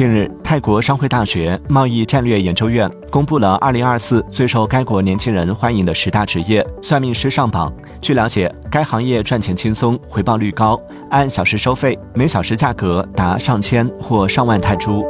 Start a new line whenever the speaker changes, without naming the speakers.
近日，泰国商会大学贸易战略研究院公布了2024最受该国年轻人欢迎的十大职业算命师上榜。据了解，该行业赚钱轻松，回报率高，按小时收费，每小时价格达上千或上万泰铢。